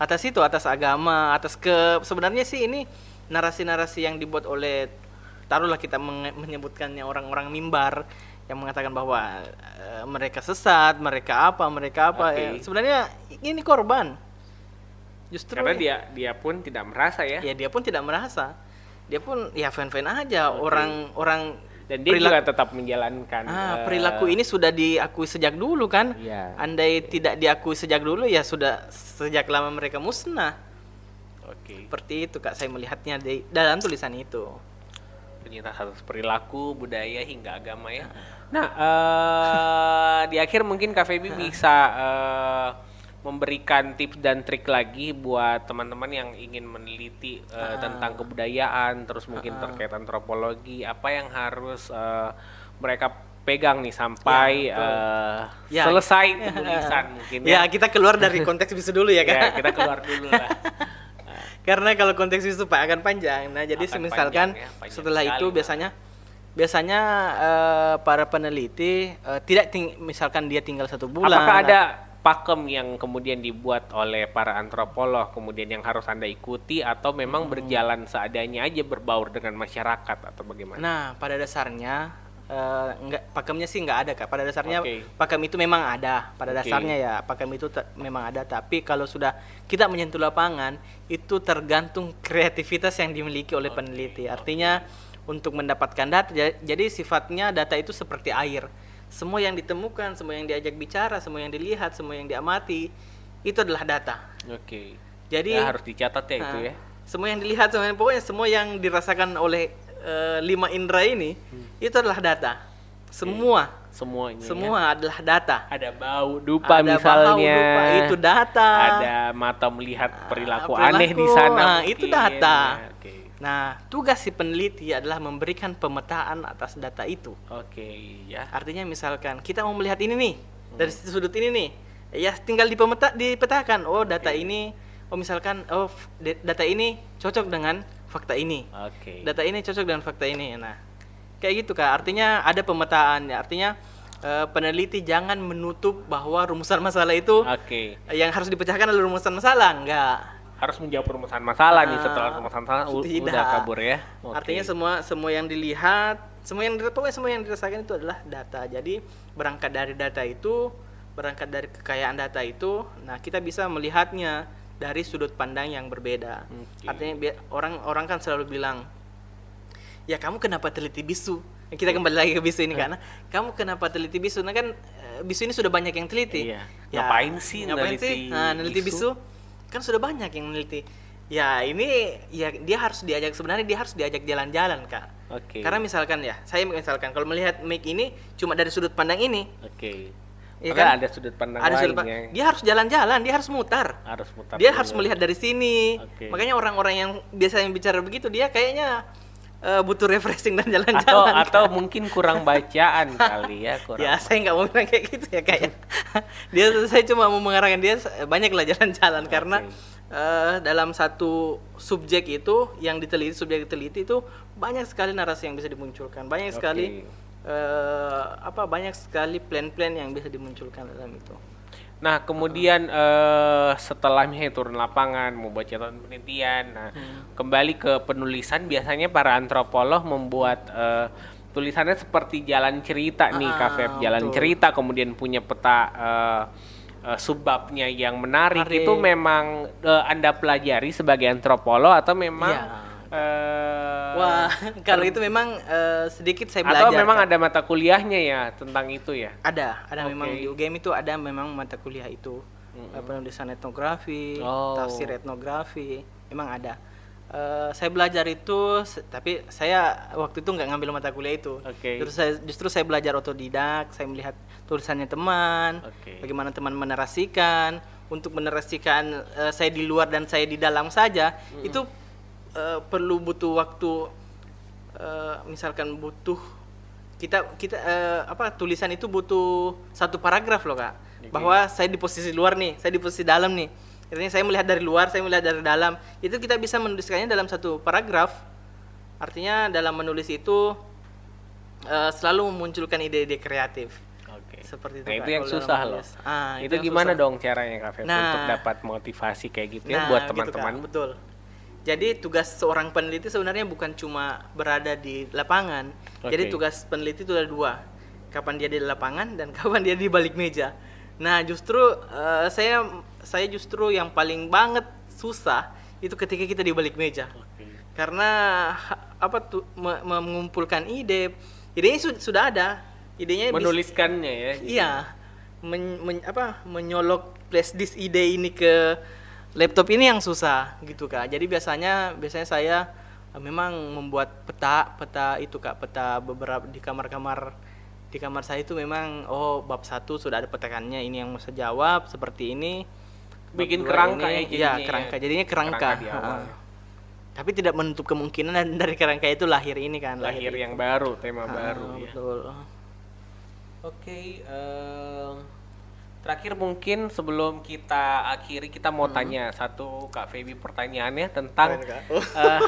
atas itu atas agama atas ke sebenarnya sih ini narasi-narasi yang dibuat oleh taruhlah kita menyebutkannya orang-orang mimbar yang mengatakan bahwa eh, mereka sesat mereka apa mereka apa. Oke. Ya, sebenarnya ini korban. Justru karena dia dia pun tidak merasa ya. ya dia pun tidak merasa. Dia pun ya fan-fan aja. Orang-orang Dan dia juga tetap menjalankan Ah, eh, perilaku ini sudah diakui sejak dulu kan? Iya. Andai tidak diakui sejak dulu ya sudah sejak lama mereka musnah. Oke. Seperti itu Kak saya melihatnya di dalam tulisan itu. penyintas atas perilaku, budaya hingga agama ya. Nah, eh, di akhir mungkin Kak Feby bisa eh, memberikan tips dan trik lagi buat teman-teman yang ingin meneliti eh, tentang kebudayaan, terus mungkin terkait antropologi, apa yang harus eh, mereka dipegang nih sampai Ya, eh, Ya. selesai tulisan mungkin Ya, kita keluar dari konteks bisu dulu ya Ya, kan. kita keluar dulu lah. Karena kalau konteks bisu Pak akan panjang. Nah, jadi Akan misalkan panjang ya, panjang setelah sekali itu malah. biasanya biasanya eh, para peneliti eh, tidak ting- misalkan dia tinggal satu bulan. Apakah ada pakem yang kemudian dibuat oleh para antropolog kemudian yang harus anda ikuti atau memang Hmm. berjalan seadanya aja berbaur dengan masyarakat atau bagaimana? Nah, pada dasarnya eh, enggak pakemnya sih nggak ada kak. Pada dasarnya Oke. pakem itu memang ada. Pada Oke. dasarnya ya pakem itu memang ada. Tapi kalau sudah kita menyentuh lapangan, itu tergantung kreativitas yang dimiliki oleh peneliti. Artinya untuk mendapatkan data, ja- jadi sifatnya data itu seperti air. Semua yang ditemukan, semua yang diajak bicara, semua yang dilihat, semua yang diamati, itu adalah data. Oke. Jadi Ya, harus dicatat ya itu Nah, ya. Semua yang dilihat, semua yang pokoknya semua yang dirasakan oleh eh, lima indera ini itu adalah data. Semua, Semuanya. ya. semua adalah data. Ada bau dupa Ada misalnya. bau, lupa, itu data. Ada mata melihat perilaku, perilaku, aneh di sana. nah, itu data. Ya, Oke. Nah, tugas si peneliti adalah memberikan pemetaan atas data itu. Oke, ya. Artinya misalkan kita mau melihat ini nih dari sudut ini nih, ya tinggal dipemeta dipetakan. Oh data ini, oh misalkan oh data ini cocok dengan fakta ini. Oke. Data ini cocok dengan fakta ini. Nah, kayak gitu kak. Artinya ada pemetaan. Ya. Artinya eh, peneliti jangan menutup bahwa rumusan masalah itu Oke. yang harus dipecahkan adalah rumusan masalah. Enggak. Harus menjawab permasalahan masalah nih Ah, setelah permasalahan masalah u- tidak. udah kabur ya. Oke. Artinya semua semua yang dilihat, semua yang pokoknya semua yang dirasakan itu adalah data. Jadi berangkat dari data itu, berangkat dari kekayaan data itu, nah kita bisa melihatnya dari sudut pandang yang berbeda. Oke. Artinya orang-orang kan selalu bilang, ya kamu kenapa teliti bisu? Ya, Kita kembali lagi ke bisu ini karena kamu kenapa teliti bisu? Nah kan eh, bisu ini sudah banyak yang teliti. Iya. Ngapain sih ngapain neliti sih? Nah, neliti bisu? bisu? Kan sudah banyak yang neliti. Ya ini ya dia harus diajak sebenarnya dia harus diajak jalan-jalan kak. Oke. Karena misalkan ya saya misalkan kalau melihat mic ini cuma dari sudut pandang ini, Oke. Iya Maka kan? ada sudut pandang ada lain sudut pa- ya. dia harus jalan-jalan, dia harus mutar. harus mutar. Dia dulu. harus melihat dari sini. Oke. Makanya orang-orang yang biasanya bicara begitu dia kayaknya eh, butuh refreshing dan atau jalan-jalan. atau mungkin kurang bacaan kali ya kurang. ya saya nggak mau bilang kayak gitu ya kayak dia saya cuma mau mengarahkan dia banyak lah jalan-jalan. Karena eh, dalam satu subjek itu yang diteliti subjek diteliti itu banyak sekali narasi yang bisa dimunculkan. Banyak sekali eh, apa banyak sekali plan-plan yang bisa dimunculkan dalam itu Nah, kemudian eh, setelah misalnya turun lapangan, mau buat catatan penelitian, nah Hmm. kembali ke penulisan biasanya para antropolog membuat eh, tulisannya seperti jalan cerita nih, Ah, Kak Feb. jalan betul. cerita, kemudian punya peta eh, subbabnya yang menarik. Menarik. Itu memang eh, Anda pelajari sebagai antropolog atau memang Iya. Eh, wah kalau itu memang eh, sedikit saya atau belajar memang Kak. ada mata kuliahnya ya tentang itu ya? ada ada Oke. memang di UGM itu ada memang mata kuliah itu Eh, penulisan etnografi Oh. tafsir etnografi memang ada Eh, saya belajar itu tapi saya waktu itu nggak ngambil mata kuliah itu Oke. justru saya justru saya belajar otodidak saya melihat tulisannya teman Oke. bagaimana teman menerasikan untuk menerasikan eh, saya di luar dan saya di dalam saja itu eh, perlu butuh waktu eh, misalkan butuh kita kita eh, apa tulisan itu butuh satu paragraf loh kak bahwa saya di posisi luar nih saya di posisi dalam nih artinya saya melihat dari luar saya melihat dari dalam itu kita bisa menuliskannya dalam satu paragraf artinya dalam menulis itu eh, selalu memunculkan ide-ide kreatif Oke. Seperti itu, Nah, itu yang susah loh. Ah, itu itu gimana susah. dong caranya Kak Feb Nah. untuk dapat motivasi kayak gitu ya Nah, buat gitu, teman-teman? Kak, betul. Jadi tugas seorang peneliti sebenarnya bukan cuma berada di lapangan. Oke. Jadi tugas peneliti itu ada dua. Kapan dia di lapangan dan kapan dia di balik meja. Nah, justru eh, saya saya justru yang paling banget susah itu ketika kita di balik meja. Oke. Karena apa tuh me- mengumpulkan ide, idenya su- sudah ada. Idenya bis- Menuliskannya ya. gitu. Iya, men, men- apa menyolok flash disk ide ini ke laptop ini yang susah gitu kak. Jadi biasanya biasanya saya eh, memang membuat peta peta itu kak peta beberapa di kamar-kamar di kamar saya itu memang oh bab satu sudah ada petakannya ini yang mau saya jawab seperti ini Bikin kerangka ini- ya iya jadinya kerangka ya. jadinya kerangka, Kerangka di awal. Ha-ha. tapi tidak menutup kemungkinan dari kerangka itu lahir ini kan Lahir itu. yang baru, tema Ah, baru ya. betul Oke, em, terakhir mungkin sebelum kita akhiri kita mau tanya satu Kak Feby pertanyaannya tentang Keren. Oh. eh,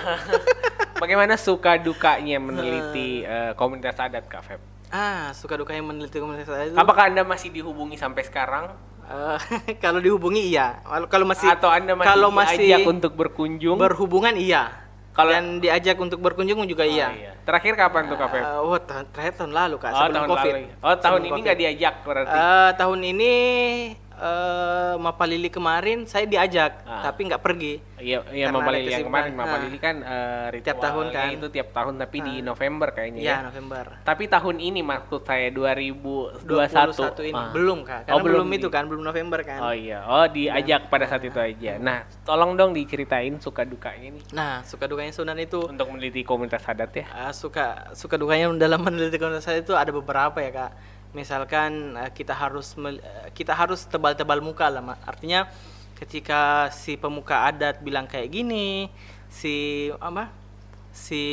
bagaimana suka dukanya meneliti eh, komunitas adat Kak Feb. Ah, suka dukanya meneliti komunitas saya itu. Apakah anda masih dihubungi sampai sekarang kalau dihubungi iya. Kalau- masih atau anda masih kalau masih untuk berkunjung? berhubungan iya. Kalau- Dan diajak untuk berkunjung juga Oh, iya. Terakhir kapan tuh Kak Feb? Eh, oh, tahun, terakhir tahun lalu kak, oh sebelum tahun covid. lalu. Oh tahun Sebelum ini nggak diajak berarti. Eh, tahun ini eh Mapalili kemarin saya diajak, Ah. tapi nggak pergi. Iya, iya Karena Mama ada Lili yang kemarin, Mama Ah. Kan eh, Tiap tahun kan. itu tiap tahun tapi di November kayaknya Iya ya. November. Tapi tahun ini maksud saya 2021. 21 ini Ah. belum kak, Oh, karena belum, belum itu kan, belum November kan. Oh iya, oh diajak pada saat itu aja. Nah, tolong dong diceritain suka dukanya nih Nah suka dukanya Sunan itu untuk meneliti komunitas adat ya. eh, suka suka dukanya dalam meneliti komunitas saya itu ada beberapa ya kak. Misalkan eh, kita harus eh, kita harus tebal-tebal muka lah, Mak. artinya ketika si pemuka adat bilang kayak gini, si apa, si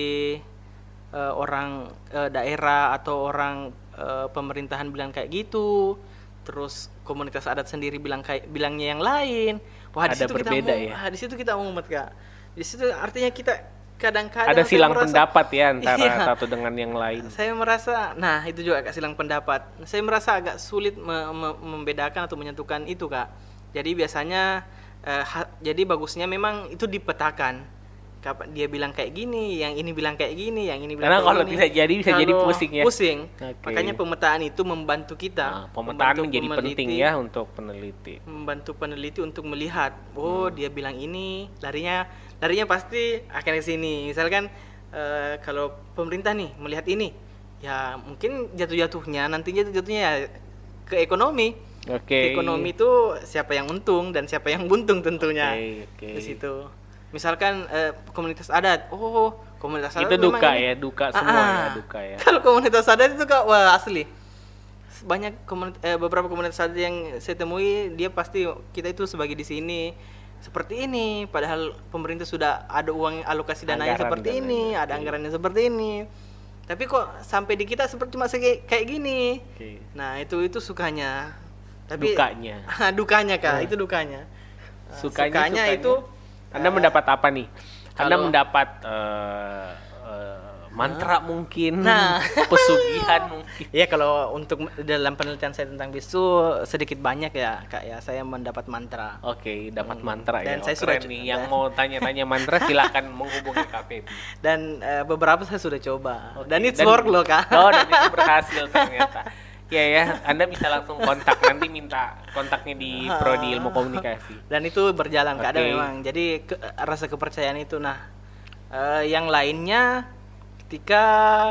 eh, orang eh, daerah atau orang eh, pemerintahan bilang kayak gitu, terus komunitas adat sendiri bilang kayak bilangnya yang lain. Wah di situ kita berbeda ya? di situ kita mumet kak. Di situ artinya kita kadang-kadang Ada silang merasa- pendapat ya antara Iya. satu dengan yang lain. saya merasa, nah itu juga agak silang pendapat. Saya merasa agak sulit me- me- membedakan atau menyentuhkan itu kak. Jadi biasanya, eh, ha- jadi bagusnya memang itu dipetakan. Kapan dia bilang kayak gini, yang ini bilang kayak gini, yang ini bilang Karena kayak kalau gini. tidak jadi bisa jadi pusing ya. Pusing. Oke. Makanya pemetaan itu membantu kita. Nah, pemetaan membantu menjadi penting peneliti, ya untuk peneliti. Membantu peneliti untuk melihat, oh Hmm. dia bilang ini, larinya, larinya pasti akan ke sini. Misalkan eh, kalau pemerintah nih melihat ini, ya mungkin jatuh-jatuhnya nantinya jatuhnya ya ke ekonomi. Oke. Ke ekonomi itu siapa yang untung dan siapa yang buntung tentunya Oke, oke. di situ. Misalkan eh, komunitas adat, oh komunitas adat Itu duka ini. ya, duka Ah, semua ya, ah. duka ya. Kalau komunitas adat itu kak, wah asli. Banyak komunitas, eh, beberapa komunitas adat yang saya temui, dia pasti kita itu sebagai di sini seperti ini. Padahal pemerintah sudah ada uang alokasi dananya seperti ini, ada anggarannya seperti ini. Tapi kok sampai di kita seperti cuma kayak gini. Oke. Nah itu itu sukanya. Tapi Dukanya. dukanya kak, itu dukanya. Nah, Sukanya, sukanya itu. Anda eh, mendapat apa nih? Anda kalau- mendapat eh, mantra mungkin, Nah. pesugihan mungkin. Ya kalau untuk dalam penelitian saya tentang bisu sedikit banyak ya kak ya saya mendapat mantra. Oke, dapat mantra Dan ya. saya Oh, sudah nih. Yang dan- mau tanya-tanya mantra silahkan menghubungi KPB. Dan eh, beberapa saya sudah coba. Oke, Dan it's work loh kak. Oh, dan itu berhasil ternyata. Ya ya, Anda bisa langsung kontak nanti minta kontaknya di prodi ilmu komunikasi. Dan itu berjalan kak ada memang. Jadi ke- rasa kepercayaan itu nah eh, yang lainnya ketika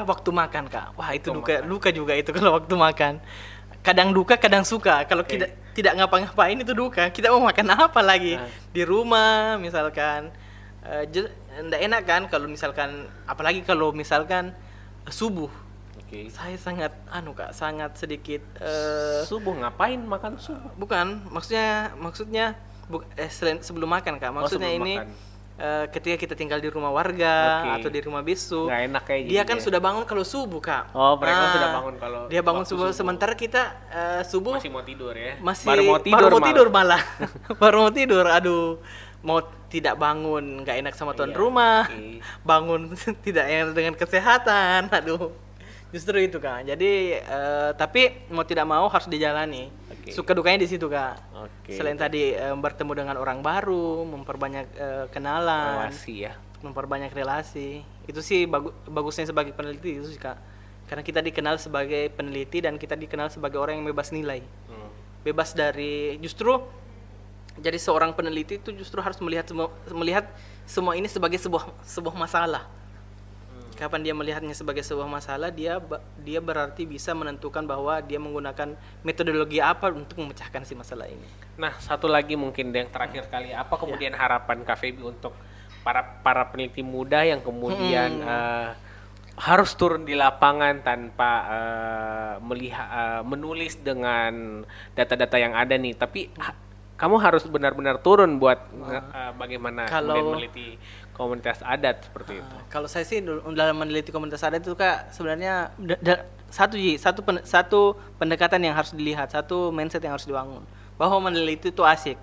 waktu makan kak. Wah itu Waktu duka makan. duka juga itu kalau waktu makan. Kadang duka, kadang suka. Kalau Oke. tidak tidak ngapa-ngapain itu duka. Kita mau makan apa lagi Nah. di rumah misalkan. Nggak enak kan kalau misalkan apalagi kalau misalkan eh, subuh Oke. saya sangat anu kak sangat sedikit eh Subuh ngapain makan subuh? bukan maksudnya maksudnya bu, eh, sebelum makan kak maksudnya Oh, ini makan. Eh, ketika kita tinggal di rumah warga Oke. atau di rumah bisu Nggak enak kayak dia kan ya. sudah bangun kalau subuh kak Oh, mereka Nah, sudah bangun kalau dia bangun subuh, subuh. sementara kita eh, subuh Masih mau tidur ya? masih baru mau tidur, baru mau malah. tidur malah baru mau tidur aduh mau tidak bangun nggak enak sama tuan Iya, rumah oke. bangun tidak enak dengan kesehatan aduh justru itu kak jadi eh, tapi mau tidak mau harus dijalani Oke. suka dukanya di situ kak Oke. selain tadi eh, bertemu dengan orang baru memperbanyak eh, kenalan Relasi ya. memperbanyak relasi itu sih bagu- bagusnya sebagai peneliti itu sih kak karena kita dikenal sebagai peneliti dan kita dikenal sebagai orang yang bebas nilai Hmm. bebas dari justru jadi seorang peneliti itu justru harus melihat semua melihat semua ini sebagai sebuah sebuah masalah kapan dia melihatnya sebagai sebuah masalah dia dia berarti bisa menentukan bahwa dia menggunakan metodologi apa untuk memecahkan si masalah ini. Nah, satu lagi mungkin yang terakhir kali, apa Ya. kemudian harapan KVB untuk para para peneliti muda yang kemudian Hmm. eh, harus turun di lapangan tanpa melihat menulis dengan data-data yang ada nih, tapi ha- kamu harus benar-benar turun buat eh, bagaimana Kalau- kemudian meneliti komunitas adat seperti itu. Kalau saya sih dalam meneliti komunitas adat itu kak sebenarnya satu Ji, satu pen- satu pendekatan yang harus dilihat, satu mindset yang harus dibangun bahwa meneliti itu asik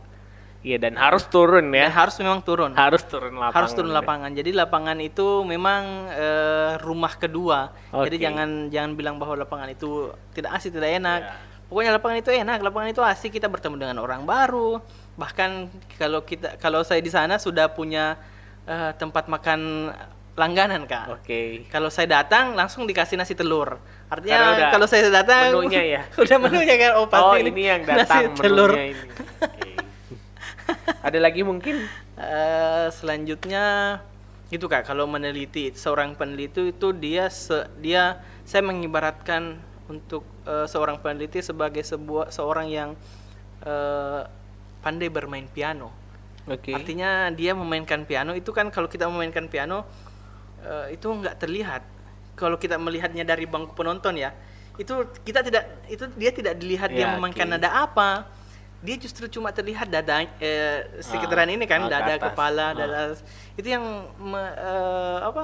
Iya dan harus turun dan ya. harus memang turun. Harus turun lapangan. harus turun lapangan. Jadi lapangan itu memang eh, rumah kedua. Jadi Oke. jangan jangan bilang bahwa lapangan itu tidak asik, tidak enak. Ya. Pokoknya lapangan itu enak, lapangan itu asik. Kita bertemu dengan orang baru. Bahkan kalau kita kalau saya di sana sudah punya eh, tempat makan langganan kak. Oke. Kalau saya datang langsung dikasih nasi telur. Artinya kalau saya datang menunya ya? udah menunya kan oh pasti Oh ini yang datang nasi telur. menunya ini. Oke. Ada lagi mungkin? Eh, selanjutnya itu kak kalau meneliti seorang peneliti itu dia se- dia saya mengibaratkan untuk eh, seorang peneliti sebagai sebuah seorang yang eh, pandai bermain piano Oke. artinya dia memainkan piano itu kan kalau kita memainkan piano eh, itu nggak terlihat kalau kita melihatnya dari bangku penonton ya itu kita tidak itu dia tidak dilihat dia Ya, memainkan oke. nada apa dia justru cuma terlihat dada eh, sekitaran Ah, ini kan ah, dada atas. kepala Ah. dada itu yang me- eh, apa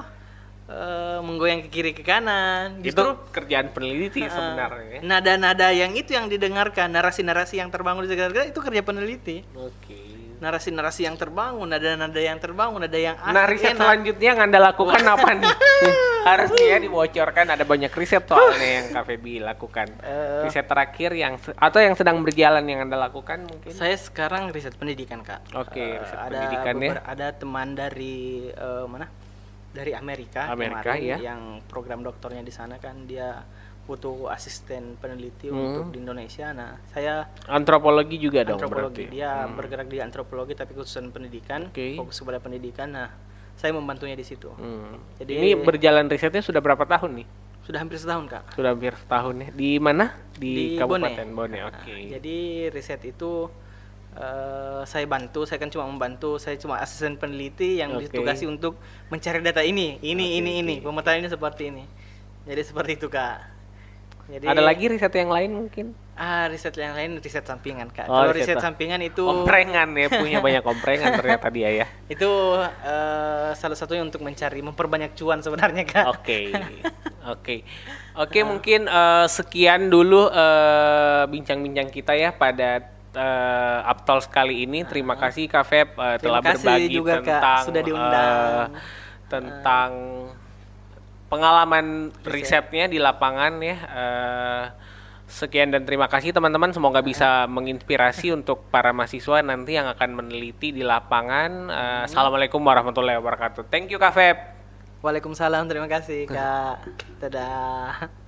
eh, menggoyang ke kiri ke kanan Itu justru kerjaan peneliti eh, sebenarnya. nada-nada yang itu yang didengarkan narasi-narasi yang terbangun di sekitar kita itu kerja peneliti Oke. Narasi-narasi yang terbangun, nada-nada yang terbangun, ada yang asik, Nah riset enak. selanjutnya yang anda lakukan apa nih? Harusnya ya dibocorkan ada banyak riset soalnya yang Feby lakukan. Eh. riset terakhir yang atau yang sedang berjalan yang anda lakukan mungkin? Saya sekarang riset pendidikan kak. Oke, Eh, riset ada pendidikan ya. beber- Ada teman dari eh, mana? Dari Amerika. Amerika, kemarin ya. Yang program doktornya di sana kan dia butuh asisten peneliti Hmm. untuk di Indonesia. Nah, saya Antropologi juga dong antropologi. berarti. Dia Hmm. bergerak di antropologi tapi khusus pendidikan, Oke. fokus kepada pendidikan. Nah, saya membantunya di situ. Hmm. Jadi- Ini berjalan risetnya sudah berapa tahun nih? Sudah hampir setahun kak. Sudah hampir setahun ya. Di mana? Di, di Kabupaten Bone. Bone. Oke. Nah, jadi riset itu eh, saya bantu, saya kan cuma membantu, saya cuma asisten peneliti yang Oke. ditugasi untuk mencari data ini, ini, Oke, ini, pemetaan ini seperti ini. Jadi seperti itu kak. Jadi Ada lagi riset yang lain mungkin? ah riset yang lain riset sampingan kak. Oh, Kalau riset riset, sa- sampingan itu Komprengan ya, punya banyak komprengan ternyata dia ya. itu eh, salah satunya untuk mencari memperbanyak cuan sebenarnya kak. Oke, oke, oke. Mungkin eh, sekian dulu bincang-bincang kita ya pada eh, Aptol sekali ini. Terima kasih Kak Feb Terima telah kasih berbagi juga, Kak, tentang sudah diundang. eh, tentang pengalaman risetnya di lapangan ya. Eh, sekian dan terima kasih teman-teman. Semoga bisa menginspirasi untuk para mahasiswa nanti yang akan meneliti di lapangan. Eh, Assalamualaikum warahmatullahi wabarakatuh. Thank you Kak Feb. Waalaikumsalam, terima kasih kak. Dadah.